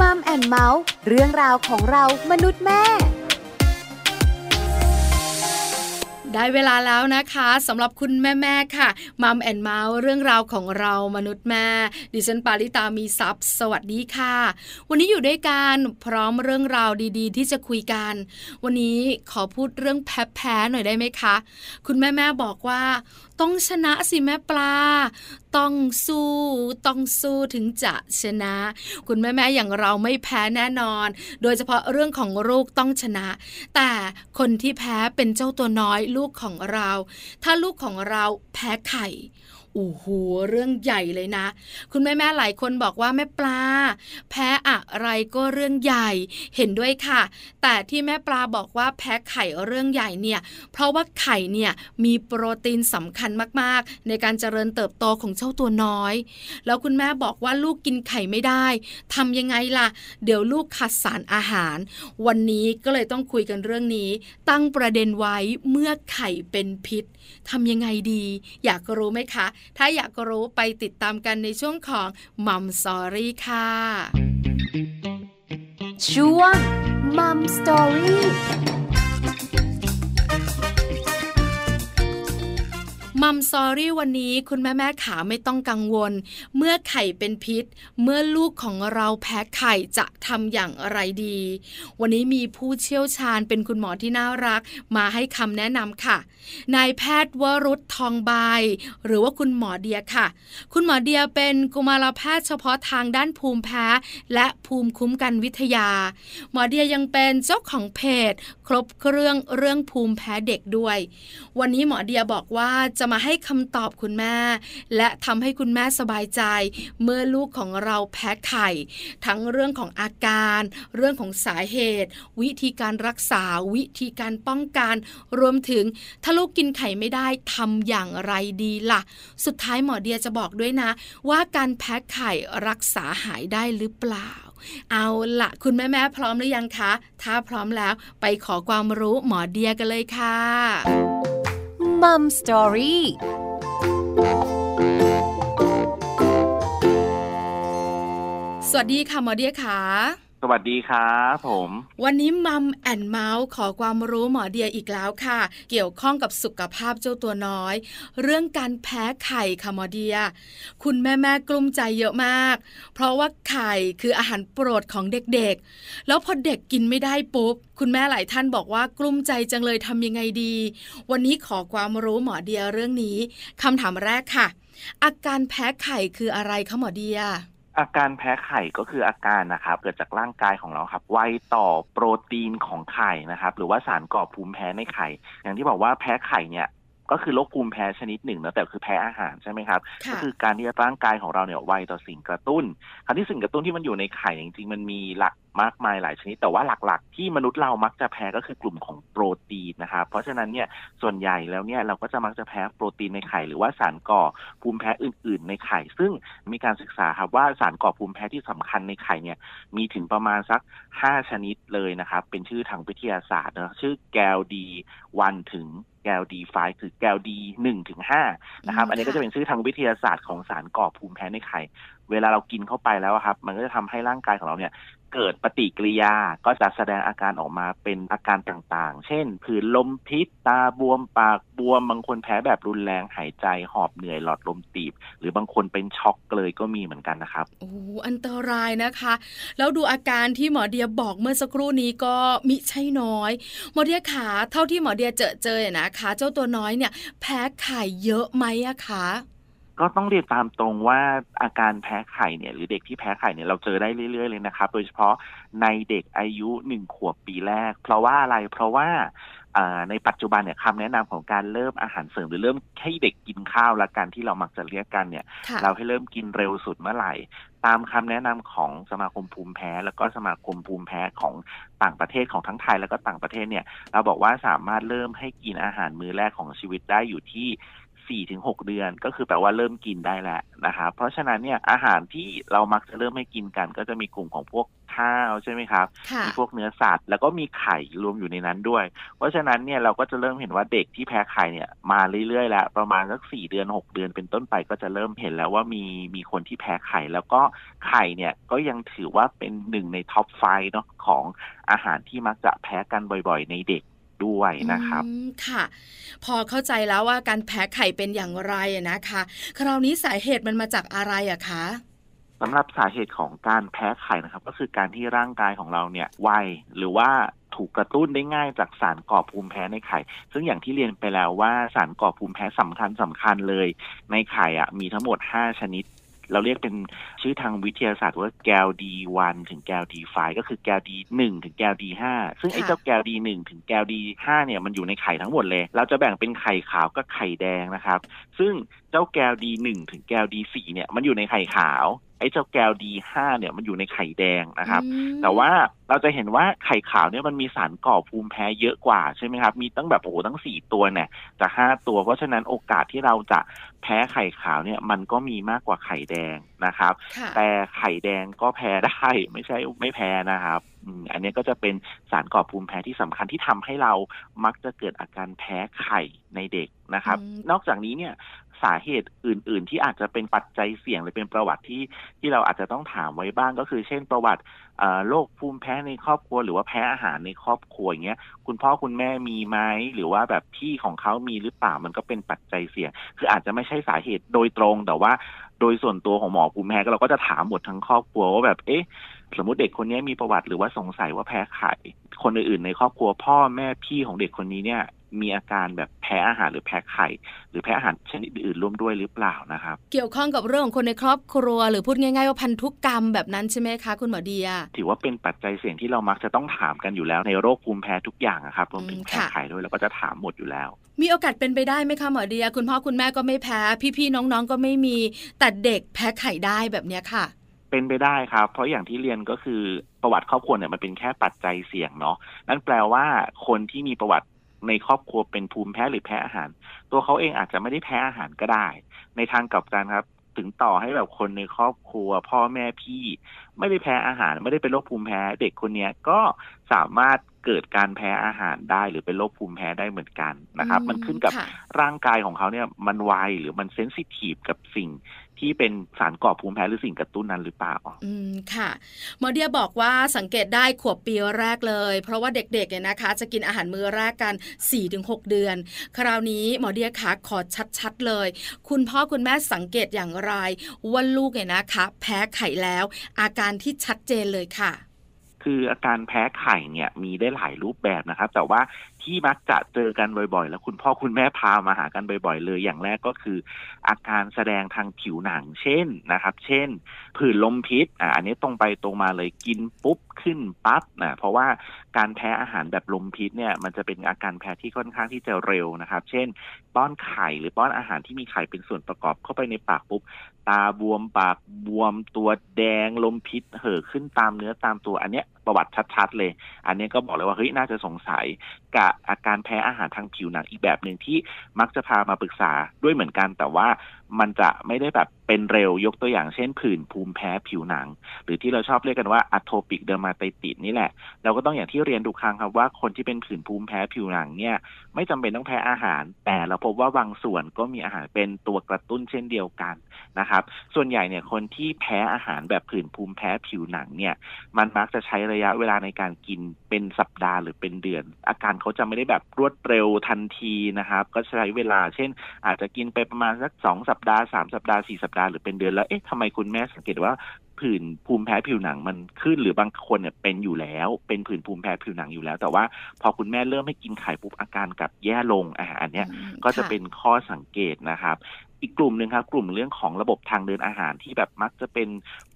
Mom and Mouth เรื่องราวของเรามนุษย์แม่ ได้เวลาแล้วนะคะสำหรับคุณแม่ๆค่ะ Mom and Mouth เรื่องราวของเรามนุษย์แม่ ดิฉันปาริตามีซัพ์สวัสดีค่ะ วันนี้อยู่ด้วยกันพร้อมเรื่องราวดี ๆ ที่จะคุยกัน วันนี้ขอพูดเรื่องแพ้แพ้หน่อยได้ไหมคะ คุณแม่ๆบอกว่า ต้องชนะสิแม่ปลา ต้องสู้ ต้องสู้ถึงจะชนะ คุณแม่แม่อย่างเราไม่แพ้แน่นอน โดยเฉพาะเรื่องของลูกต้องชนะ แต่คนที่แพ้เป็นเจ้าตัวน้อยลูกของเรา ถ้าลูกของเราแพ้ไข่ โอ้โหเรื่องใหญ่เลยนะ คุณแม่แม่หลายคนบอกว่าแม่ปลา แพ้อะไรก็เรื่องใหญ่เห็นด้วยค่ะ แต่ที่แม่ปลาบอกว่าแพ้ไข่เรื่องใหญ่เนี่ย เพราะว่าไข่เนี่ยมีโปรตีนสำคัญมากๆ ในการเจริญเติบโตของเจ้าตัวน้อย แล้วคุณแม่บอกว่าลูกกินไข่ไม่ได้ทำยังไงล่ะ เดี๋ยวลูกขาดสารอาหาร วันนี้ก็เลยต้องคุยกันเรื่องนี้ ตั้งประเด็นไว้เมื่อไข่เป็นพิษทำยังไงดี อยากรู้ไหมคะถ้าอยากรู้ไปติดตามกันในช่วงของมัมสอรี่ค่ะช่วงมัมสอรี่ มัมซอรี่วันนี้คุณแม่แม่ขาไม่ต้องกังวล เมื่อไข่เป็นพิษ เมื่อลูกของเราแพ้ไข่จะทำอย่างไรดี วันนี้มีผู้เชี่ยวชาญเป็นคุณหมอที่น่ารัก มาให้คำแนะนำค่ะนายแพทย์วรุษทองใบหรือว่าคุณหมอเดียค่ะ คุณหมอเดียเป็นกุมารแพทย์เฉพาะทางด้านภูมิแพ้ และภูมิคุ้มกันวิทยา หมอเดียยังเป็นเจ้าของเพจ ครบเครื่องเรื่องภูมิแพ้เด็กด้วย วันนี้หมอเดียบอกว่าจะมาให้คำตอบคุณแม่ และทำให้คุณแม่สบายใจ เมื่อลูกของเราแพ้ไข่ ทั้งเรื่องของอาการ เรื่องของสาเหตุ วิธีการรักษาวิธีการป้องกัน รวมถึงถ้าลูกกินไข่ไม่ได้ทำอย่างไรดีละ่ะ สุดท้ายหมอเดียจะบอกด้วยนะ ว่าการแพ้ไข่รักษาหายได้หรือเปล่า เอาละคุณแม่แม่พร้อมหรือยังคะ ถ้าพร้อมแล้วไปขอความรู้หมอเดียกันเลยค่ะ Mom Story สวัสดีค่ะหมอเดียค่ะ สวัสดีครับผม วันนี้ Mom and Mouth ขอความรู้หมอเดียอีกแล้วค่ะ เกี่ยวข้องกับสุขภาพเจ้าตัวน้อย เรื่องการแพ้ไข่ค่ะหมอเดีย คุณแม่แม่กลุ้มใจเยอะมาก เพราะว่าไข่คืออาหารโปรดของเด็กๆ แล้วพอเด็กกินไม่ได้ปุ๊บ คุณแม่หลายท่านบอกว่ากลุ้มใจจังเลยทำยังไงดี วันนี้ขอความรู้หมอเดียเรื่องนี้คำถามแรกค่ะ อาการแพ้ไข่คืออะไรคะหมอเดีย อาการแพ้ไข่ก็คืออาการนะครับเกิดจากร่างกายของเราครับไวต่อโปรตีนของไข่นะครับ หรือว่าสารก่อภูมิแพ้ในไข่ อย่างที่บอกว่าแพ้ไข่เนี่ย ก็คือโรคภูมิแพ้ชนิดหนึ่งนะแต่คือแพ้อาหารใช่ไหมครับ ก็คือการที่ร่างกายของเราเนี่ยไวต่อสิ่งกระตุ้นคราวที่สิ่งกระตุ้นที่มันอยู่ในไข่จริงๆ มันมีหลักมากมายหลายชนิด แต่ว่าหลักๆ ที่มนุษย์เรามักจะแพ้ก็คือกลุ่มของโปรตีนนะครับเพราะฉะนั้นเนี่ยส่วนใหญ่แล้วเนี่ยเราก็จะมักจะแพ้โปรตีนในไข่หรือว่าสารก่อภูมิแพ้อื่น ๆ ในไข่ ซึ่งมีการศึกษาครับว่าสารก่อภูมิแพ้ที่สำคัญในไข่เนี่ยมีถึงประมาณสัก 5 ชนิดเลยนะครับเป็นชื่อทางวิทยาศาสตร์นะชื่อแกลดีวันถึง แกลดีไฟคือแกลดีหนึ่งถึงห้านะครับ อันนี้ก็จะเป็นชื่อทางวิทยาศาสตร์ของสารก่อภูมิแพ้ในไข่ เวลาเรากินเข้าไปแล้วครับ มันก็จะทำให้ร่างกายของเราเนี่ย เกิดปฏิกิริยาก็จะแสดงอาการออกมาเป็นอาการต่างๆ เช่น ผื่นลมพิษตาบวมปากบวม บางคนแพ้แบบรุนแรงหายใจหอบเหนื่อยหลอดลมตีบ หรือบางคนเป็นช็อกเลยก็มีเหมือนกันนะครับโอ้อันตรายนะคะ แล้วดูอาการที่หมอเดียบอกเมื่อสักครู่นี้ก็มิใช่น้อย หมอเดียขาเท่าที่หมอเดียเจอเจอนะคะ เจ้าตัวน้อยเนี่ย แพ้ไข่เยอะไหมอะคะ ก็ต้องเรียนตามตรงว่าอาการแพ้ไข่เนี่ยหรือเด็กที่แพ้ไข่เนี่ยเราเจอได้เรื่อยๆเลยนะครับโดยเฉพาะในเด็กอายุหนึ่งขวบปีแรก เพราะว่าอะไรเพราะว่าในปัจจุบันเนี่ยคำแนะนำของการเริ่มอาหารเสริมหรือเริ่มให้เด็กกินข้าวและการที่เรามักจะเรียกกันเนี่ย เราให้เริ่มกินเร็วสุดเมื่อไหร่ ตามคำแนะนำของสมาคมภูมิแพ้ แล้วก็สมาคมภูมิแพ้ของต่างประเทศของทั้งไทยแล้วก็ต่างประเทศเนี่ย เราบอกว่าสามารถเริ่มให้กินอาหารมื้อแรกของชีวิตได้อยู่ที่ 4-6เดือน ก็คือแปลว่าเริ่มกินได้แล้วนะครับเพราะฉะนั้นเนี่ยอาหารที่เรามักจะเริ่มให้กินกัน ก็จะมีกลุ่มของพวกข้าวใช่ไหมครับค่ะมีพวกเนื้อสัตว์ แล้วก็มีไข่รวมอยู่ในนั้นด้วย เพราะฉะนั้นเนี่ยเราก็จะเริ่มเห็นว่าเด็กที่แพ้ไข่เนี่ยมาเรื่อยๆแล้วประมาณสักสี่เดือนหกเดือนเป็นต้นไปก็จะเริ่มเห็นแล้วว่ามีมีคนที่แพ้ไข่ แล้วก็ไข่เนี่ยก็ยังถือว่าเป็นหนึ่งในท็อปไฟเนาะของอาหารที่มักจะแพ้กันบ่อยๆ ในเด็ก ด้วยนะครับอืมค่ะ พอเข้าใจแล้วว่าการแพ้ไข่เป็นอย่างไรอะนะคะ คราวนี้สาเหตุมันมาจากอะไรอะคะสำหรับสาเหตุของการแพ้ไข่นะครับ ก็คือการที่ร่างกายของเราเนี่ยไวหรือว่าถูกกระตุ้นได้ง่ายจากสารก่อภูมิแพ้ในไข่ ซึ่งอย่างที่เรียนไปแล้วว่าสารก่อภูมิแพ้สำคัญสำคัญเลย ในไข่อะมีทั้งหมด 5 ชนิด เราเรียกเป็นชื่อทางวิทยาศาสตร์ว่าแกลดีวันถึงแกลดีไฟก็คือแกลดีหนึ่งถึงแกลดีห้าซึ่งไอ้ค่ะเจ้าแกลดีหนึ่งถึงแกลดีห้าเนี่ยมันอยู่ในไข่ทั้งหมดเลย เราจะแบ่งเป็นไข่ขาวกับไข่แดงนะครับ ซึ่งเจ้าแกลดีหนึ่งถึงแกลดีสี่เนี่ยมันอยู่ในไข่ขาว ไอ้เจ้าแกลดีห้าเนี่ยมันอยู่ในไข่แดงนะครับอืมแต่ว่าเราจะเห็นว่าไข่ขาวเนี่ยมันมีสารก่อภูมิแพ้เยอะกว่าใช่ไหมครับ มีตั้งแบบโอ้โหตั้งสี่ตัวเนี่ยจากห้าตัว เพราะฉะนั้นโอกาสที่เราจะแพ้ไข่ขาวเนี่ยมันก็มีมากกว่าไข่แดงนะครับค่ะแต่ไข่แดงก็แพ้ได้ไม่ใช่ไม่แพ้นะครับอืมอันนี้ก็จะเป็นสารก่อภูมิแพ้ที่สำคัญที่ทำให้เรามักจะเกิดอาการแพ้ไข่ในเด็กนะครับอืมนอกจากนี้เนี่ย สาเหตุอื่น ๆ ที่อาจจะเป็นปัจจัยเสี่ยงหรือเป็นประวัติที่ที่เราอาจจะต้องถามไว้บ้างก็คือ เช่นประวัติโรคภูมิแพ้ในครอบครัว หรือว่าแพ้อาหารในครอบครัวอย่างเงี้ยคุณพ่อคุณแม่มีไหมหรือว่าแบบพี่ของเขามีหรือเปล่ามันก็เป็นปัจจัยเสี่ยง คืออาจจะไม่ใช่สาเหตุโดยตรงแต่ว่าโดยส่วนตัวของหมอภูมิแพ้ก็เราก็จะถามหมดทั้งครอบครัวว่าแบบเอ๊ะสมมติเด็กคนนี้มีประวัติหรือว่าสงสัยว่าแพ้ไข่คนอื่นๆในครอบครัวพ่อแม่พี่ของเด็กคนนี้เนี่ยมีอาการแบบแพ้อาหารหรือแพ้ไข่ หรือแพ้อาหารชนิดอื่นร่วมด้วยหรือเปล่านะครับ เกี่ยวข้องกับเรื่องของคนในครอบครัว หรือพูดง่ายๆว่าพันธุกรรมแบบนั้นใช่ไหมคะคุณหมอเดีย ถือว่าเป็นปัจจัยเสี่ยงที่เรามักจะต้องถามกันอยู่แล้วในโรคภูมิแพ้ทุกอย่างอะครับรวมถึงอืมแพ้ค่ะไข่ด้วยเราก็จะถามหมดอยู่แล้ว มีโอกาสเป็นไปได้ไหมคะหมอเดีย คุณพ่อคุณแม่ก็ไม่แพ้ พี่ๆน้องๆก็ไม่มีแต่เด็กแพ้ไข่ได้แบบเนี้ยค่ะเป็นไปได้ครับ เพราะอย่างที่เรียนก็คือประวัติครอบครัวเนี่ยมันเป็นแค่ปัจจัยเสี่ยงเนาะนั่นแปลว่าคนที่มีประวัติ ในครอบครัวเป็นภูมิแพ้หรือแพ้อาหาร ตัวเขาเองอาจจะไม่ได้แพ้อาหารก็ได้ ในทางกลับกันครับถึงต่อให้แบบคนในครอบครัว พ่อแม่พี่ ไม่ได้แพ้อาหาร ไม่ได้เป็นโรคภูมิแพ้เด็กคนเนี้ยก็สามารถเกิดการแพ้อาหารได้หรือเป็นโรคภูมิแพ้ได้เหมือนกันนะครับ มันขึ้นกับค่ะร่างกายของเขาเนี่ยมันไวหรือมันเซนซิทีฟกับสิ่ง ที่เป็นสารก่อภูมิแพ้หรือสิ่งกระตุ้นนั้นหรือเปล่า อืมค่ะหมอเดียบอกว่าสังเกตได้ขวบปีแรกเลย เพราะว่าเด็กๆเนี่ยนะคะ จะกินอาหารมื้อแรกกัน 4-6 เดือน คราวนี้หมอเดียคะขอชัดๆเลย คุณพ่อคุณแม่สังเกตอย่างไรว่าลูกเนี่ยนะคะ แพ้ไข่แล้ว อาการที่ชัดเจนเลยค่ะ คืออาการแพ้ไข่เนี่ยมีได้หลายรูปแบบนะครับ แต่ว่าที่มักจะเจอกันบ่อยๆ แล้วคุณพ่อคุณแม่พามาหากันบ่อยๆ เลยอย่างแรกก็คือ อาการแสดงทางผิวหนัง เช่นนะครับ เช่น ผื่นลมพิษอะอันนี้ตรงไปตรงมาเลยกินปุ๊บขึ้นปั๊บนะเพราะว่าการแพ้อาหารแบบลมพิษเนี่ยมันจะเป็นอาการแพ้ที่ค่อนข้างที่จะเร็วนะครับ เช่น ป้อนไข่หรือป้อนอาหารที่มีไข่เป็นส่วนประกอบเข้าไปในปากปุ๊บตาบวมปากบวมตัวแดงลมพิษเห่อขึ้นตามเนื้อตามตัวอันเนี้ย ประวัติชัดๆเลย อันนี้ก็บอกเลยว่าเฮ้ยน่าจะสงสัยกับอาการแพ้อาหารทางผิวหนังอีกแบบหนึ่งที่มักจะพามาปรึกษาด้วยเหมือนกัน แต่ว่ามันจะไม่ได้แบบเป็นเร็วยกตัวอย่างเช่นผื่นภูมิแพ้ผิวหนัง หรือที่เราชอบเรียกกันว่า atopic dermatitis นี่แหละ เราก็ต้องอย่างที่เรียนทุกครั้งครับว่าคนที่เป็นผื่นภูมิแพ้ผิวหนังเนี่ยไม่จำเป็นต้องแพ้อาหาร แต่เราพบว่าบางส่วนก็มีอาหารเป็นตัวกระตุ้นเช่นเดียวกันนะครับ ส่วนใหญ่เนี่ยคนที่แพ้อาหารแบบผื่นภูมิแพ้ผิวหนังเนี่ยมันมักจะใช้ระยะเวลาในการกินเป็นสัปดาห์หรือเป็นเดือน อาการเขาจะไม่ได้แบบรวดเร็วทันทีนะครับ ก็ใช้เวลาเช่น อาจจะกินไปประมาณสักสองสัปปดาห์สามสัปดาห์สี่สัปดาห์หรือเป็นเดือนแล้วเอ๊ะทำไมคุณแม่สังเกตว่าผื่นภูมิแพ้ผิวหนังมันขึ้นหรือบางคนเนี่ยเป็นอยู่แล้ว เป็นผื่นภูมิแพ้ผิวหนังอยู่แล้ว แต่ว่าพอคุณแม่เริ่มให้กินไข่ปุ๊บอาการกลับแย่ลงอะอันเนี้ยก็จะเป็นข้อสังเกตนะครับ อีกกลุ่มหนึ่งครับ กลุ่มเรื่องของระบบทางเดินอาหารที่แบบมักจะเป็น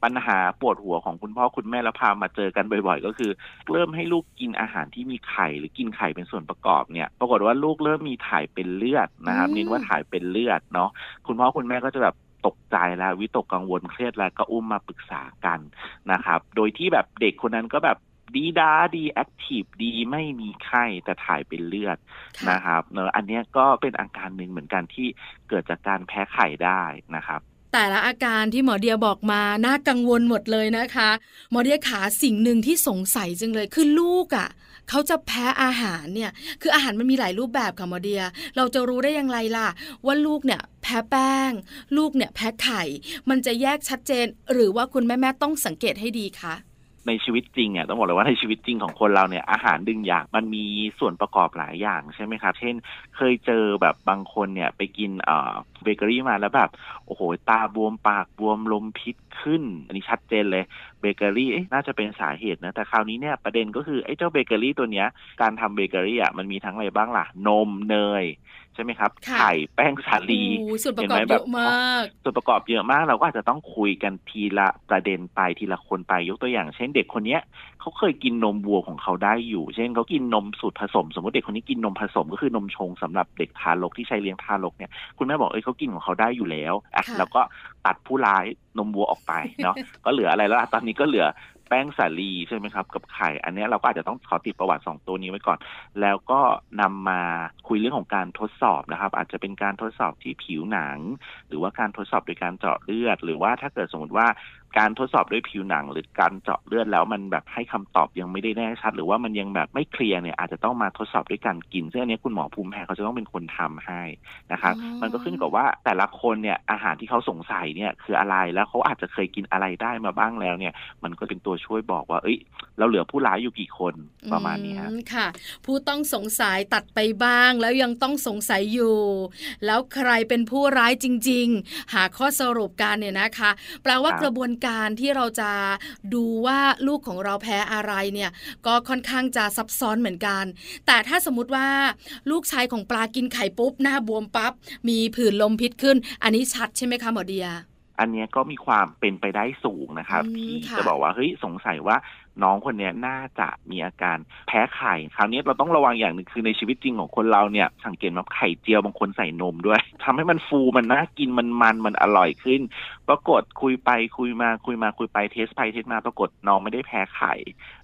ปัญหาปวดหัวของคุณพ่อคุณแม่แล้วพามาเจอกันบ่อย ๆ ก็คือ เริ่มให้ลูกกินอาหารที่มีไข่หรือกินไข่เป็นส่วนประกอบเนี่ย ปรากฏว่าลูกเริ่มมีถ่ายเป็นเลือดนะครับอืมนินว่าถ่ายเป็นเลือดเนาะคุณพ่อคุณแม่ก็จะแบบตกใจแล้ววิตกกังวลเครียดแล้วก็อุ้มมาปรึกษากันนะครับ โดยที่แบบเด็กคนนั้นก็แบบ ดี๊ด๊าดี active ดีไม่มีไข้แต่ถ่ายเป็นเลือดค่ะนะครับเนอะอันเนี้ยก็เป็นอาการหนึ่งเหมือนกันที่เกิดจากการแพ้ไข่ได้นะครับแต่ละอาการที่หมอเดียบอกมาน่ากังวลหมดเลยนะคะ หมอเดียขาสิ่งหนึ่งที่สงสัยจังเลยคือลูกอะ่ะเขาจะแพ้อาหารเนี่ย คืออาหารมันมีหลายรูปแบบค่ะหมอเดีย เราจะรู้ได้อย่างไรล่ะ ว่าลูกเนี่ยแพ้แป้ง ลูกเนี่ยแพ้ไข่ มันจะแยกชัดเจน หรือว่าคุณแม่แม่ๆต้องสังเกตให้ดีคะ ในชีวิตจริงเนี่ยต้องบอกเลยว่าในชีวิตจริงของคนเราเนี่ยอาหารดึงอย่างมันมีส่วนประกอบหลายอย่างใช่ไหมครับ เช่น เคยเจอแบบบางคนเนี่ยไปกินเอ่อเบเกอรี่มาแล้วแบบโอ้โหตาบวมปากบวมลมพิษขึ้น อันนี้ชัดเจนเลยเบเกอรี่น่าจะเป็นสาเหตุนะแต่คราวนี้เนี่ยประเด็นก็คือไอ้เจ้าเบเกอรี่ตัวเนี้ยการทำเบเกอรี่อะมันมีทั้งอะไรบ้างล่ะ นมเนยใช่ไหมครับค่ะไข่แป้งสาลีโอ้โหส่วนประกอบเห็นไหมเยแบบอะมากส่วนประกอบเยอะมากเราก็อาจจะต้องคุยกันทีละประเด็นไปทีละคนไปยกตัวอย่าง เช่นเด็กคนเนี้ยเขาเคยกินนมวัวของเขาได้อยู่ เช่นเขากินนมสูตรผสม สมมติเด็กคนนี้กินนมผสมก็คือนมชงสำหรับเด็กทารกที่ใช้เลี้ยงทารกเนี่ยคุณแม่บอกเอ้ยเขากินของเขาได้อยู่แล้วอะค่ะแล้วก็ตัดผู้ร้ายนมวัวออกไปเนาะก็เหลืออะไรแล้วล่ะตอนนี้ก็เหลือ แป้งสาลีใช่ไหมครับกับไข่ อันนี้เราก็อาจจะต้องขอติดประวัติสองตัวนี้ไว้ก่อน แล้วก็นำมาคุยเรื่องของการทดสอบนะครับ อาจจะเป็นการทดสอบที่ผิวหนัง หรือว่าการทดสอบโดยการเจาะเลือด หรือว่าถ้าเกิดสมมติว่า การทดสอบด้วยผิวหนัง หรือการเจาะเลือดแล้วมันแบบให้คำตอบยังไม่ได้แน่ชัด หรือว่ามันยังแบบไม่เคลียร์เนี่ยอาจจะต้องมาทดสอบด้วยการกิน ซึ่งอันเนี้ยคุณหมอภูมิแพ้เขาจะต้องเป็นคนทำให้นะครับอ๋อมันก็ขึ้นกับว่าแต่ละคนเนี่ยอาหารที่เขาสงสัยเนี่ยคืออะไรแล้วเขาอาจจะเคยกินอะไรได้มาบ้างแล้วเนี่ย มันก็เป็นตัวช่วยบอกว่า เอ้ย เราเหลือผู้ร้ายอยู่กี่คนประมาณนี้ฮะอืมค่ะ ผู้ต้องสงสัยตัดไปบ้าง แล้วยังต้องสงสัยอยู่ แล้วใครเป็นผู้ร้ายจริง ๆ หาข้อสรุปกันเนี่ยนะคะ แปลว่าครับกระบวนการที่เราจะดูว่าลูกของเราแพ้อะไรเนี่ยก็ค่อนข้างจะซับซ้อนเหมือนกัน แต่ถ้าสมมติว่าลูกชายของปลากินไข่ปุ๊บหน้าบวมปั๊บมีผื่นลมพิษขึ้น อันนี้ชัดใช่ไหมคะหมอเดีย อันเนี้ยก็มีความเป็นไปได้สูงนะครับอืมที่ค่ะจะบอกว่าเฮ้ยสงสัยว่าน้องคนเนี้ยน่าจะมีอาการแพ้ไข่ คราวนี้เราต้องระวังอย่างหนึ่งคือในชีวิตจริงของคนเราเนี่ย สังเกตว่าไข่เจียวบางคนใส่นมด้วยทำให้มันฟูมันน่ากินมันมันมันอร่อยขึ้น ปรากฏคุยไปคุยมาคุยมาคุยไปเทสไปเทสมาปรากฏน้องไม่ได้แพ้ไข่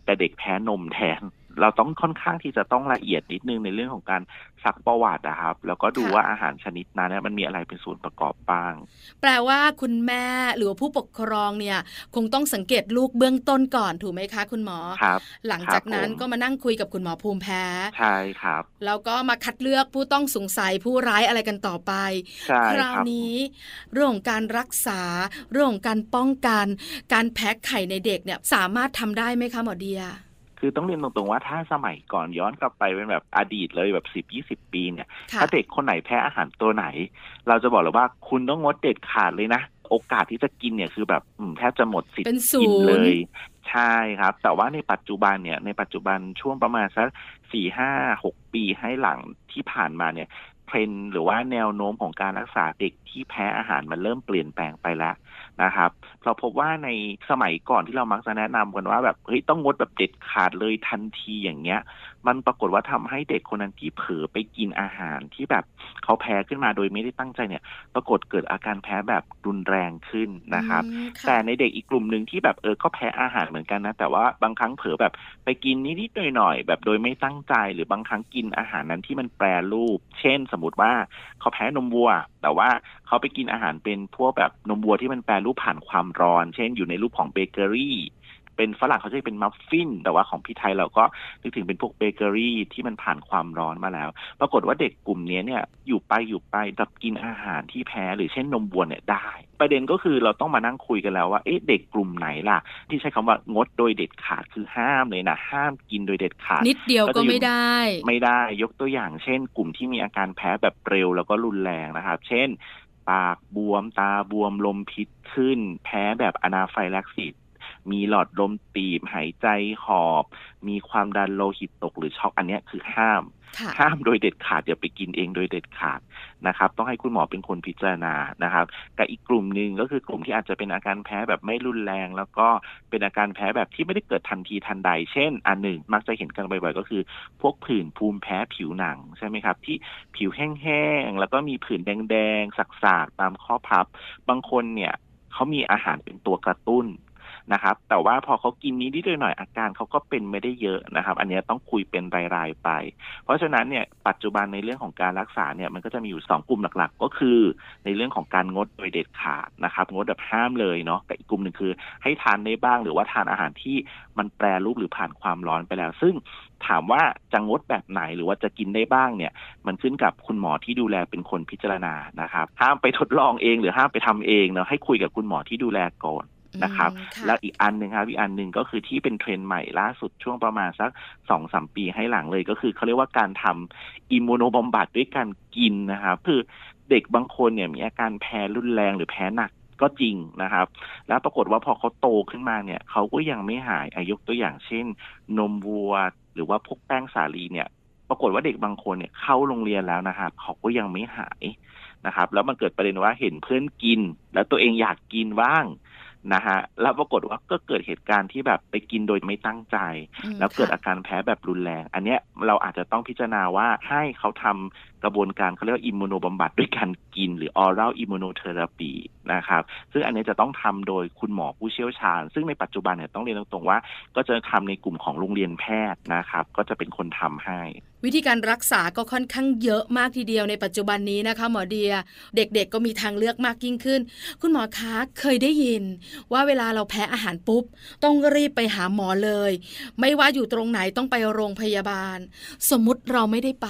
แต่เด็กแพ้นมแทน เราต้องค่อนข้างที่จะต้องละเอียดนิดนึงในเรื่องของการซักประวัตินะครับ แล้วก็ดูค่ะว่าอาหารชนิดนั้นเนี่ยมันมีอะไรเป็นส่วนประกอบบ้าง แปลว่าคุณแม่หรือว่าผู้ปกครองเนี่ย คงต้องสังเกตลูกเบื้องต้นก่อนถูกไหมคะ คุณหมอครับหลังจากนั้นครับผมก็มานั่งคุยกับคุณหมอภูมิแพ้ใช่ครับแล้วก็มาคัดเลือกผู้ต้องสงสัยผู้ร้ายอะไรกันต่อไปใช่คราวครับนี้ เรื่องของการรักษาเรื่องของการป้องกัน การแพ้ไข่ในเด็กเนี่ยสามารถทำได้ไหมคะหมอเดีย คือต้องเรียนตรงๆว่าถ้าสมัยก่อนย้อนกลับไปเป็นแบบอดีตเลยแบบสิบยี่สิบปีเนี่ยค่ะถ้าเด็กคนไหนแพ้อาหารตัวไหน เราจะบอกเลยว่าคุณต้องงดเด็ดขาดเลยนะ โอกาสที่จะกินเนี่ยคือแบบอืมแทบจะหมดสิทธิ์เป็นศูกินนย์เลยใช่ครับ แต่ว่าในปัจจุบันเนี่ยในปัจจุบันช่วงประมาณสักสี่ห้าหกปีให้หลังที่ผ่านมาเนี่ยเทรนด์หรือว่าแนวโน้มของการรักษาเด็กที่แพ้อาหารมันเริ่มเปลี่ยนแปลงไปแล้ว นะครับเราพบว่าในสมัยก่อนที่เรามักจะแนะนำกันว่าแบบเฮ้ยต้องงดแบบเด็ดขาดเลยทันทีอย่างเงี้ย มันปรากฏว่าทำให้เด็กคนนั้นที่เผลอไปกินอาหารที่แบบเขาแพ้ขึ้นมาโดยไม่ได้ตั้งใจเนี่ย ปรากฏเกิดอาการแพ้แบบรุนแรงขึ้นนะครับอืมค่ะแต่ในเด็กอีกกลุ่มหนึ่งที่แบบเออก็แพ้อาหารเหมือนกันนะ แต่ว่าบางครั้งเผลอแบบไปกินนิดๆหน่อยๆแบบโดยไม่ตั้งใจ หรือบางครั้งกินอาหารนั้นที่มันแปรรูป เช่น สมมติว่าเขาแพ้นมวัว แต่ว่าเขาไปกินอาหารเป็นพวกแบบนมวัวที่มันแปรรูปผ่านความร้อน เช่น อยู่ในรูปของเบเกอรี่ เป็นฝรั่งเขาจะเป็นมัฟฟิน แต่ว่าของพี่ไทยเราก็นึกถึงเป็นพวกเบเกอรี่ที่มันผ่านความร้อนมาแล้ว ปรากฏว่าเด็กกลุ่มนี้เนี่ยอยู่ไปอยู่ไปกลับกินอาหารที่แพ้หรือเช่นนมวัวเนี่ยได้ ประเด็นก็คือเราต้องมานั่งคุยกันแล้วว่าเอ๊ะเด็กกลุ่มไหนล่ะ ที่ใช้คำว่างดโดยเด็ดขาดคือห้ามเลยนะห้ามกินโดยเด็ดขาด นิดเดียวก็ก็จะอยู่ไม่ได้ ไม่ได้ยกตัวอย่าง เช่น กลุ่มที่มีอาการแพ้แบบเร็วแล้วก็รุนแรงนะครับ เช่น ปากบวมตาบวมลมพิษขึ้น แพ้แบบอนาไฟลักซิส มีหลอดลมตีบหายใจหอบ มีความดันโลหิตตกหรือช็อกอันเนี้ยคือห้ามค่ะห้ามโดยเด็ดขาดอย่าไปกินเองโดยเด็ดขาดนะครับ ต้องให้คุณหมอเป็นคนพิจารณานะครับ กับอีกกลุ่มหนึ่งก็คือกลุ่มที่อาจจะเป็นอาการแพ้แบบไม่รุนแรง แล้วก็เป็นอาการแพ้แบบที่ไม่ได้เกิดทันทีทันใด เช่น อันหนึ่งมักจะเห็นกันบ่อยๆ ก็คือ พวกผื่นภูมิแพ้ผิวหนังใช่ไหมครับ ที่ผิวแห้งๆแล้วก็มีผื่นแดงๆสักๆตามข้อพับ บางคนเนี่ยเขามีอาหารเป็นตัวกระตุ้น นะครับ แต่ว่าพอเขากินนี้นิดหน่อยอาการเขาก็เป็นไม่ได้เยอะนะครับ อันนี้ต้องคุยเป็นรายๆไป เพราะฉะนั้นเนี่ยปัจจุบันในเรื่องของการรักษาเนี่ยมันก็จะมีอยู่ 2 กลุ่มหลักๆ ก็คือ ในเรื่องของการงดโดยเด็ดขาดนะครับงดแบบห้ามเลยเนาะกับอีกกลุ่มหนึ่งคือ ให้ทานได้บ้างหรือว่าทานอาหารที่มันแปรรูปหรือผ่านความร้อนไปแล้ว ซึ่งถามว่าจะงดแบบไหนหรือว่าจะกินได้บ้างเนี่ย มันขึ้นกับคุณหมอที่ดูแลเป็นคนพิจารณานะครับ ห้ามไปทดลองเองหรือห้ามไปทำเองเนาะให้คุยกับคุณหมอที่ดูแลก่อน นะครับอืมค่ะแล้วอีกอันหนึ่งครับอีกอันหนึ่งก็คือที่เป็นเทรนด์ใหม่ล่าสุดช่วงประมาณสักสองสามปีให้หลังเลยก็คือเขาเรียกว่าการทำอิมมูโนบำบัดด้วยการกินนะครับคือเด็กบางคนเนี่ยมีอาการแพ้รุนแรงหรือแพ้หนักก็จริงนะครับ แล้วปรากฏว่าพอเขาโตขึ้นมาเนี่ยเขาก็ยังไม่หายอายกตัวอย่างเช่น นมวัว หรือว่าพวกแป้งสาลีเนี่ย ปรากฏว่าเด็กบางคนเนี่ยเข้าโรงเรียนแล้วนะครับเขาก็ยังไม่หายนะครับ แล้วมันเกิดประเด็นว่าเห็นเพื่อนกิน แล้วตัวเองอยากกินบ้าง นะฮะแล้วปรากฏว่าก็เกิดเหตุการณ์ที่แบบไปกินโดยไม่ตั้งใจอืมแล้วเกิดค่ะอาการแพ้แบบรุนแรง อันเนี้ยเราอาจจะต้องพิจารณาว่าให้เขาทำกระบวนการเขาเรียกว่าอิมมูโนบำบัดด้วยการกินหรือ oral immunotherapy นะครับซึ่งอันเนี้ยจะต้องทำโดยคุณหมอผู้เชี่ยวชาญ ซึ่งในปัจจุบันเนี่ยต้องเรียนตรงๆว่า ก็จะทำในกลุ่มของโรงเรียนแพทย์นะครับก็จะเป็นคนทำให้วิธีการรักษาก็ค่อนข้างเยอะมากทีเดียวในปัจจุบันนี้นะคะ หมอเดีย เด็กๆก็มีทางเลือกมากยิ่งขึ้น คุณหมอคะเคยได้ยิน ว่าเวลาเราแพ้อาหารปุ๊บ ต้องรีบไปหาหมอเลย ไม่ว่าอยู่ตรงไหนต้องไปโรงพยาบาล สมมุติเราไม่ได้ไป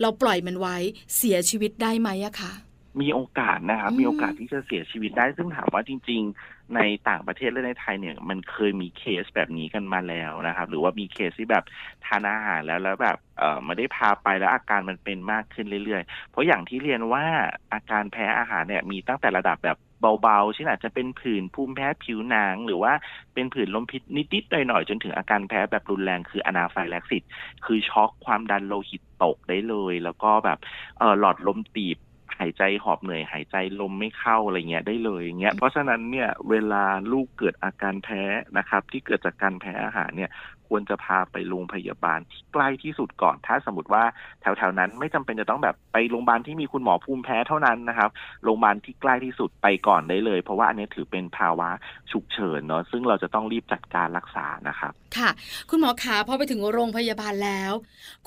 เราปล่อยมันไว้เสียชีวิตได้ไหมอะคะมีโอกาสนะครับมมีโอกาสที่จะเสียชีวิตได้ซึ่งถามว่าจริง ๆ ในต่างประเทศและในไทยเนี่ยมันเคยมีเคสแบบนี้กันมาแล้วนะครับ หรือว่ามีเคสที่แบบทานอาหารแล้วแล้วแบบเออไม่ได้พาไปแล้วอาการมันเป็นมากขึ้นเรื่อยๆ เพราะอย่างที่เรียนว่าอาการแพ้อาหารเนี่ยมีตั้งแต่ระดับแบบเบาๆเช่นอาจจะเป็นผื่นภูมิแพ้ผิวหนัง หรือว่าเป็นผื่นลมพิษนิดๆหน่อยๆ จนถึงอาการแพ้แบบรุนแรงคืออนาไฟแลกซิสคือช็อกความดันโลหิตตกได้เลย แล้วก็แบบเออหลอดลมตีบ หายใจหอบเหนื่อยหายใจลมไม่เข้าอะไรเงี้ยได้เลยอย่างเงี้ยเพราะฉะนั้นเนี่ยเวลาลูกเกิดอาการแพ้นะครับ ที่เกิดจากการแพ้อาหารเนี่ย ควรจะพาไปโรงพยาบาลที่ใกล้ที่สุดก่อน ถ้าสมมติว่าแถวๆนั้นไม่จำเป็นจะต้องแบบไปโรงพยาบาลที่มีคุณหมอภูมิแพ้เท่านั้นนะครับ โรงพยาบาลที่ใกล้ที่สุดไปก่อนได้เลย เพราะว่าอันนี้ถือเป็นภาวะฉุกเฉินเนาะซึ่งเราจะต้องรีบจัดการรักษานะครับ ค่ะ คุณหมอขาพอไปถึงโรงพยาบาลแล้ว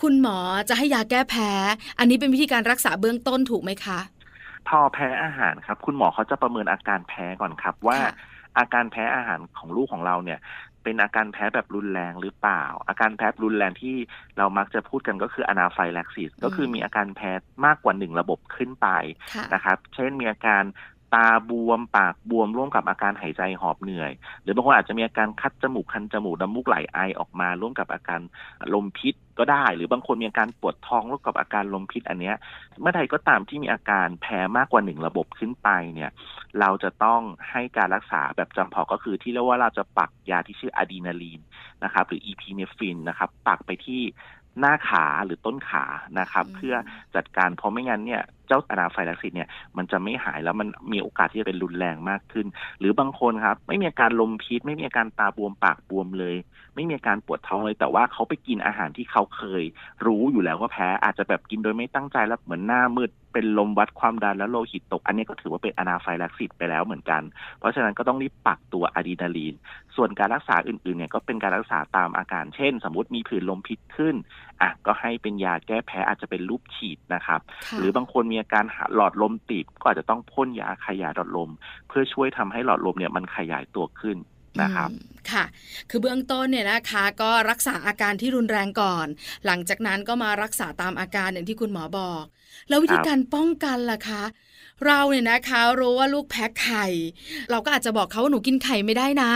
คุณหมอจะให้ยาแก้แพ้ อันนี้เป็นวิธีการรักษาเบื้องต้นถูกไหมคะพอแพ้อาหารครับ คุณหมอเขาจะประเมินอาการแพ้ก่อนครับว่าค่ะอาการแพ้อาหารของลูกของเราเนี่ย เป็นอาการแพ้แบบรุนแรงหรือเปล่า อาการแพ้รุนแรงที่เรามักจะพูดกันก็คืออนาไฟแลกซิสก็คือมีอาการแพ้มากกว่าหนึ่งระบบขึ้นไปค่ะนะครับ เช่นมีอาการ ตาบวมปากบวมร่วมกับอาการหายใจหอบเหนื่อย หรือบางคนอาจจะมีอาการคัดจมูกคันจมูกน้ำมูกไหลไอออกมา ร่วมกับอาการลมพิษก็ได้ หรือบางคนมีอาการปวดท้องร่วมกับอาการลมพิษอันเนี้ยเมื่อใดก็ตามที่มีอาการแพ้มากกว่าหนึ่งระบบขึ้นไปเนี่ย เราจะต้องให้การรักษาแบบจำเพาะก็คือที่เรียกว่าเราจะปักยาที่ชื่ออะดรีนาลีนนะครับหรืออีพีเนฟินนะครับ ปักไปที่หน้าขาหรือต้นขานะครับอืมเพื่อจัดการเพราะไม่งั้นเนี่ย เจ้า anaphylaxis เนี่ยมันจะไม่หายแล้วมันมีโอกาสที่จะเป็นรุนแรงมากขึ้น หรือบางคนครับ ไม่มีอาการลมพิษ ไม่มีอาการตาบวมปากบวมเลย ไม่มีอาการปวดท้องเลย แต่ว่าเขาไปกินอาหารที่เขาเคย รู้อยู่แล้วว่าแพ้อาจจะแบบกินโดยไม่ตั้งใจแล้วเหมือนหน้ามืดเป็นลมวัดความดันแล้วโลหิตตก อันนี้ก็ถือว่าเป็น anaphylaxis ไปแล้วเหมือนกัน เพราะฉะนั้นก็ต้องรีบปักตัวอะดรีนาลีน ส่วนการรักษาอื่นๆเนี่ยก็เป็นการรักษาตามอาการ เช่น สมมติมีผื่นลมพิษขึ้นอะก็ให้เป็นยาแก้แพ้อาจจะเป็นลูกฉีดนะครับค่ะหรือบางคนมีอาการหลอดลมตีบก็อาจจะต้องพ่นยาขยายหลอดลม เพื่อช่วยทำให้หลอดลมเนี่ยมันขยายตัวขึ้นนะครับอืมค่ะ คือเบื้องต้นเนี่ยนะคะ ก็รักษาอาการที่รุนแรงก่อน หลังจากนั้นก็มารักษาตามอาการอย่างที่คุณหมอบอก แล้ววิธีครับการป้องกันล่ะคะ เราเนี่ยนะคะรู้ว่าลูกแพ้ไข่ เราก็อาจจะบอกเขาว่าหนูกินไข่ไม่ได้นะ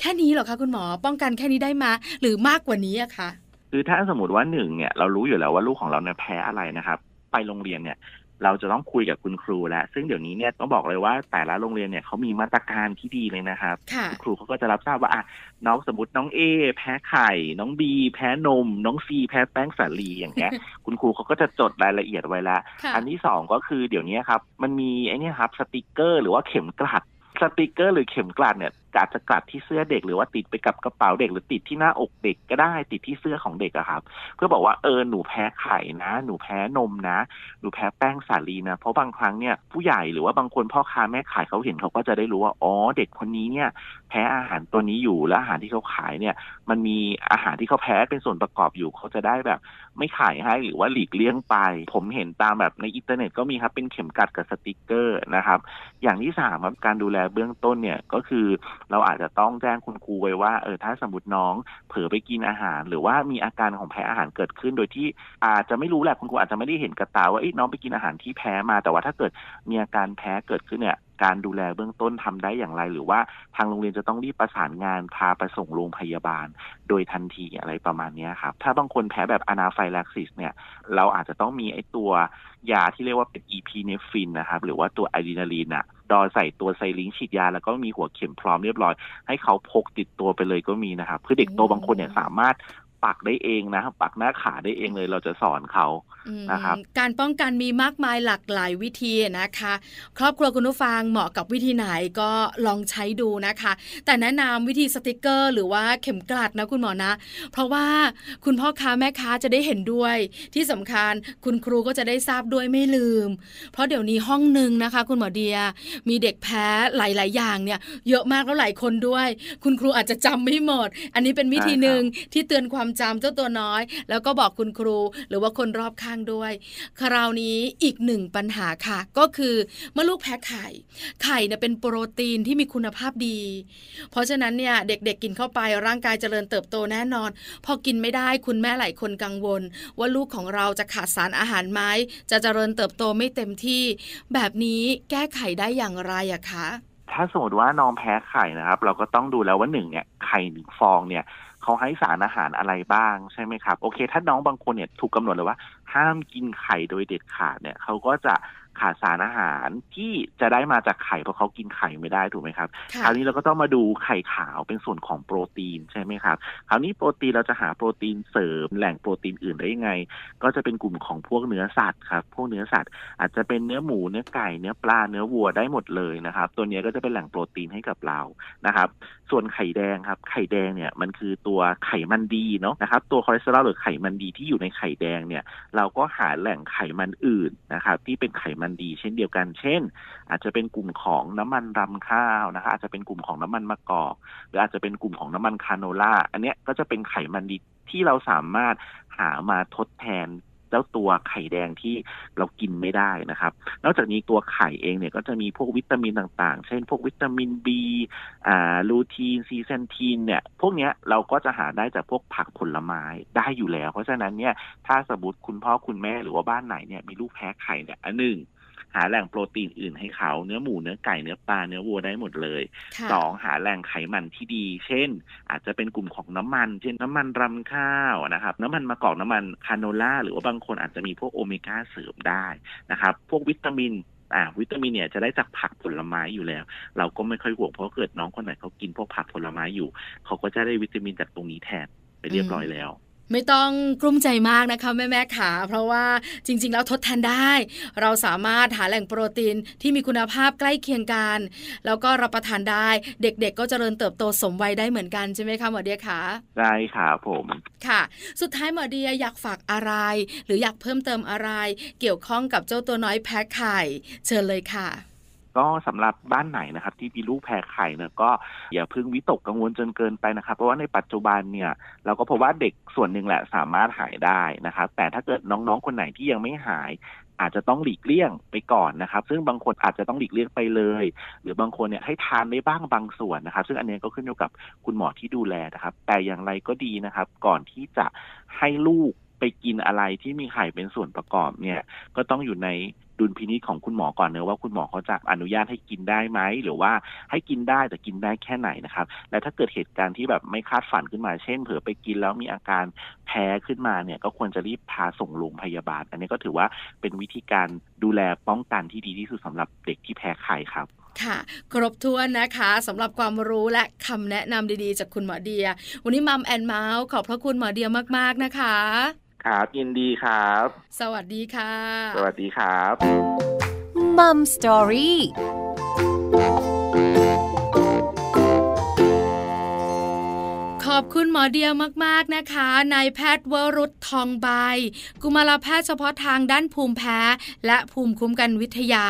แค่นี้เหรอคะคุณหมอป้องกันแค่นี้ได้มาหรือมากกว่านี้อะคะ คือถ้าสมมติว่าหนึ่งเนี่ยเรารู้อยู่แล้วว่าลูกของเราเนี่ยแพ้อะไรนะครับ ไปโรงเรียนเนี่ย เราจะต้องคุยกับคุณครูแล้ว ซึ่งเดี๋ยวนี้เนี่ยต้องบอกเลยว่าแต่ละโรงเรียนเนี่ยเขามีมาตรการที่ดีเลยนะครับค่ะณครูเขาก็จะรับทราบว่าอะน้องสมมติน้องเอแพ้ไข่ น้องบีแพ้นม น้องซีแพ้แป้งสาลีอย่างเงี้ย คุณครูเขาก็จะจดรายละเอียดไว้ละค่ะอันที่สองก็คือเดี๋ยวนี้ครับ มันมีไอ้เนี่ยครับสติกเกอร์ หรือว่าเข็มกลัดสติกเกอร์หรือเข็มกลัดเนี่ย อาจจะกลัดที่เสื้อเด็กหรือว่าติดไปกับกระเป๋าเด็ก หรือติดที่หน้าอกเด็กก็ได้ติดที่เสื้อของเด็กอะครับ เพื่อบอกว่าเออหนูแพ้ไข่นะ หนูแพ้นมนะ หนูแพ้แป้งสาลีนะ เพราะบางครั้งเนี่ยผู้ใหญ่หรือว่าบางคนพ่อค้าแม่ขายเขาเห็นเขาก็จะได้รู้ว่าอ๋อเด็กคนนี้เนี่ย แพ้อาหารตัวนี้อยู่แล้วอาหารที่เขาขายเนี่ย มันมีอาหารที่เขาแพ้เป็นส่วนประกอบอยู่เขาจะได้แบบ ไม่ขายให้หรือว่าหลีกเลี่ยงไป ผมเห็นตามแบบในอินเทอร์เน็ตก็มีครับเป็นเข็มกลัดกับสติกเกอร์นะครับ อย่างที่สามครับการดูแลเบื้องต้นเนี่ยก็คือเราอาจจะต้องแจ้งคุณครูไว้ว่าเออถ้าสมมติน้องเผลอไปกินอาหาร หรือว่ามีอาการของแพ้อาหารเกิดขึ้น โดยที่อาจจะไม่รู้แหละคุณครูอาจจะไม่ได้เห็นกับตาว่าน้องไปกินอาหารที่แพ้มาแต่ว่าถ้าเกิดมีอาการแพ้เกิดขึ้นเนี่ย การดูแลเบื้องต้นทำได้อย่างไร หรือว่าทางโรงเรียนจะต้องรีบประสานงานพาไปส่งโรงพยาบาล โดยทันทีอะไรประมาณนี้ครับ ถ้าบางคนแพ้แบบ anaphylaxis เนี่ยเราอาจจะต้องมีไอตัวยาที่เรียกว่าเป็นอีพีเนฟินนะครับหรือว่าตัวอะ draw ใส่ตัว syringe ฉีดยา แล้วก็มีหัวเข็มพร้อมเรียบร้อย ให้เขาพกติดตัวไปเลยก็มีนะครับคือเด็กโตบางคนเนี่ยสามารถ ปักได้เองนะปักหน้าขาได้เองเลยเราจะสอนเขานะครับการป้องกันมีมากมายหลากหลายวิธีนะคะ ครอบครัวคุณผู้ฟังเหมาะกับวิธีไหนก็ลองใช้ดูนะคะ แต่แนะนำวิธีสติกเกอร์ หรือว่าเข็มกลัดนะคุณหมอนะ เพราะว่าคุณพ่อค้าแม่ค้าจะได้เห็นด้วย ที่สำคัญคุณครูก็จะได้ทราบด้วยไม่ลืม เพราะเดี๋ยวนี้ห้องหนึ่งนะคะ คุณหมอเดีย มีเด็กแพ้หลาย ๆ อย่างเนี่ย เยอะมากแล้วหลายคนด้วย คุณครูอาจจะจำไม่หมด อันนี้เป็นวิธีหนึ่งที่เตือนความจำเจ้าตัวน้อย แล้วก็บอกคุณครู หรือว่าคนรอบข้างด้วย คราวนี้อีกหนึ่งปัญหาค่ะ ก็คือเมื่อลูกแพ้ไข่ ไข่เนี่ยเป็นโปรตีนที่มีคุณภาพดี เพราะฉะนั้นเนี่ยเด็กๆกินเข้าไปร่างกายเจริญเติบโตแน่นอน พอกินไม่ได้คุณแม่หลายคนกังวล ว่าลูกของเราจะขาดสารอาหารไหมจะเจริญเติบโตไม่เต็มที่ แบบนี้แก้ไขได้อย่างไรอะคะถ้าสมมติว่าน้องแพ้ไข่นะครับ เราก็ต้องดูแล้วว่าหนึ่งเนี่ยไข่หนึ่งฟองเนี่ย เขาให้สารอาหารอะไรบ้างใช่ไหมครับ โอเค ถ้าน้องบางคนเนี่ยถูกกาหนดเลยว่า ห้ามกินไข่โดยเด็ดขาดเนี่ยเขาก็จะ ขาดสารอาหารที่จะได้มาจากไข่เพราะเขากินไข่ไม่ได้ถูกไหมครับ คราวนี้เราก็ต้องมาดูไข่ขาวเป็นส่วนของโปรตีนใช่ไหมครับ คราวนี้โปรตีนเราจะหาโปรตีนเสริมแหล่งโปรตีนอื่นได้ยังไง ก็จะเป็นกลุ่มของพวกเนื้อสัตว์ครับ พวกเนื้อสัตว์ อาจจะเป็นเนื้อหมูเนื้อไก่เนื้อปลาเนื้อวัวได้หมดเลยนะครับ ตัวนี้ก็จะเป็นแหล่งโปรตีนให้กับเรานะครับ ส่วนไข่แดงครับ ไข่แดงเนี่ยมันคือตัวไขมันดีเนาะนะครับ ตัวคอเลสเตอรอลหรือไขมันดีที่อยู่ในไข่แดงเนี่ย เราก็หาแหล่งไขมันอื่นนะครับ ที่เป็นไขมันดี เช่นเดียวกัน เช่น อาจจะเป็นกลุ่มของน้ำมันรำข้าวนะคะอาจจะเป็นกลุ่มของน้ำมันมะกอก หรืออาจจะเป็นกลุ่มของน้ำมันคาโนล่าอันนี้ก็จะเป็นไขมันดีที่เราสามารถหามาทดแทนเจ้าตัวไข่แดงที่เรากินไม่ได้นะครับ นอกจากนี้ตัวไข่เองเนี่ยก็จะมีพวกวิตามินต่างๆ เช่น พวกวิตามิน B อ่า ลูทีน ซีเซนทีน เนี่ย พวกเนี้ยเราก็จะหาได้จากพวกผักผลไม้ได้อยู่แล้ว เพราะฉะนั้นเนี่ย ถ้าสมมติคุณพ่อคุณแม่หรือว่าบ้านไหนเนี่ยมีลูกแพ้ไข่เนี่ยอันหนึ่ง หาแหล่งโปรตีนอื่นให้เขาเนื้อหมูเนื้อไก่เนื้อปลาเนื้อวัวได้หมดเลยสองหาแหล่งไขมันที่ดี เช่น อาจจะเป็นกลุ่มของน้ำมัน เช่นน้ำมันรำข้าวนะครับ น้ำมันมะกอกน้ำมันคาโนล่าหรือว่าบางคนอาจจะมีพวกโอเมก้าเสริมได้นะครับ พวกวิตามินอ่าวิตามินเนี่ยจะได้จากผักผลไม้อยู่แล้ว เราก็ไม่ค่อยห่วงเพราะเกิดน้องคนไหนเขากินพวกผักผลไม้อยู่ เขาก็จะได้วิตามินจากตรงนี้แทนไปเรียบร้อยแล้ว ไม่ต้องกลุ้มใจมากนะคะแม่แม่ขาเพราะว่าจริง ๆ แล้วทดแทนได้ เราสามารถหาแหล่งโปรตีนที่มีคุณภาพใกล้เคียงกัน แล้วก็รับประทานได้ เด็ก ๆ ก็เจริญเติบโตสมวัยได้เหมือนกันใช่ไหมคะหมอเดียคะได้ค่ะผมค่ะ สุดท้ายหมอเดียอยากฝากอะไร หรืออยากเพิ่มเติมอะไร เกี่ยวข้องกับเจ้าตัวน้อยแพ้ไข่ เชิญเลยค่ะ ก็สำหรับบ้านไหนนะครับ ที่มีลูกแพ้ไข่เนี่ยก็อย่าพึ่งวิตกกังวลจนเกินไปนะครับ เพราะว่าในปัจจุบันเนี่ย เราก็พบว่าเด็กส่วนหนึ่งแหละสามารถหายได้นะครับ แต่ถ้าเกิดน้องๆคนไหนที่ยังไม่หายอาจจะต้องหลีกเลี่ยงไปก่อนนะครับ ซึ่งบางคนอาจจะต้องหลีกเลี่ยงไปเลย หรือบางคนเนี่ยให้ทานได้บ้างบางส่วนนะครับ ซึ่งอันนี้ก็ขึ้นอยู่กับคุณหมอที่ดูแลนะครับ แต่อย่างไรก็ดีนะครับ ก่อนที่จะให้ลูก ไปกินอะไรที่มีไข่เป็นส่วนประกอบเนี่ย ก็ต้องอยู่ในดุลพินิจของคุณหมอก่อนเนอะว่าคุณหมอเขาจะอนุญาตให้กินได้ไหมหรือว่าให้กินได้แต่กินได้แค่ไหนนะครับ และถ้าเกิดเหตุการณ์ที่แบบไม่คาดฝันขึ้นมา เช่น เผื่อไปกินแล้วมีอาการแพ้ขึ้นมาเนี่ย ก็ควรจะรีบพาส่งโรงพยาบาล อันนี้ก็ถือว่าเป็นวิธีการดูแลป้องกันที่ดีที่สุดสำหรับเด็กที่แพ้ไข้ครับค่ะ ครบถ้วนนะคะสำหรับความรู้และคำแนะนำดีๆ จากคุณหมอเดีย วันนี้มัมแอนเมาส์ขอบพระคุณหมอเดียมากๆนะคะ ครับยินดีครับ สวัสดีค่ะ สวัสดีครับมัมสตอรี่ขอบคุณหมอเดียมากๆนะคะ นายแพทย์วรุษททองใบ กุมารแพทย์เฉพาะทางด้านภูมิแพ้ และภูมิคุ้มกันวิทยา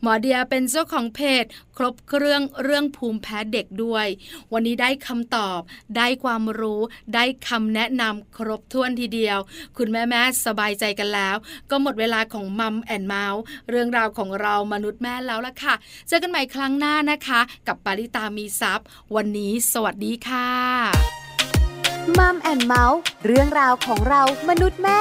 หมอเดียเป็นเจ้าของเพจ ครบเครื่องเรื่องภูมิแพ้เด็กด้วย วันนี้ได้คำตอบ ได้ความรู้ ได้คำแนะนำครบถ้วนทีเดียว คุณแม่แม่สบายใจกันแล้ว ก็หมดเวลาของมัมแอนเมาส์เรื่องราวของเรามนุษย์แม่แล้วล่ะค่ะ เจอกันใหม่ครั้งหน้านะคะ กับปาริตามีซัพ์วันนี้ สวัสดีค่ะมัมแอนเมาส์เรื่องราวของเรามนุษย์แม่